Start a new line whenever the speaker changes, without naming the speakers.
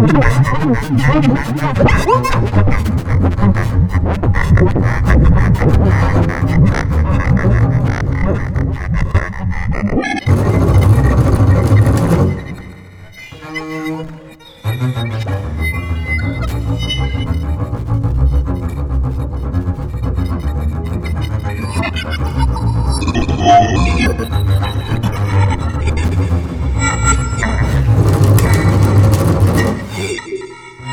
Thank you.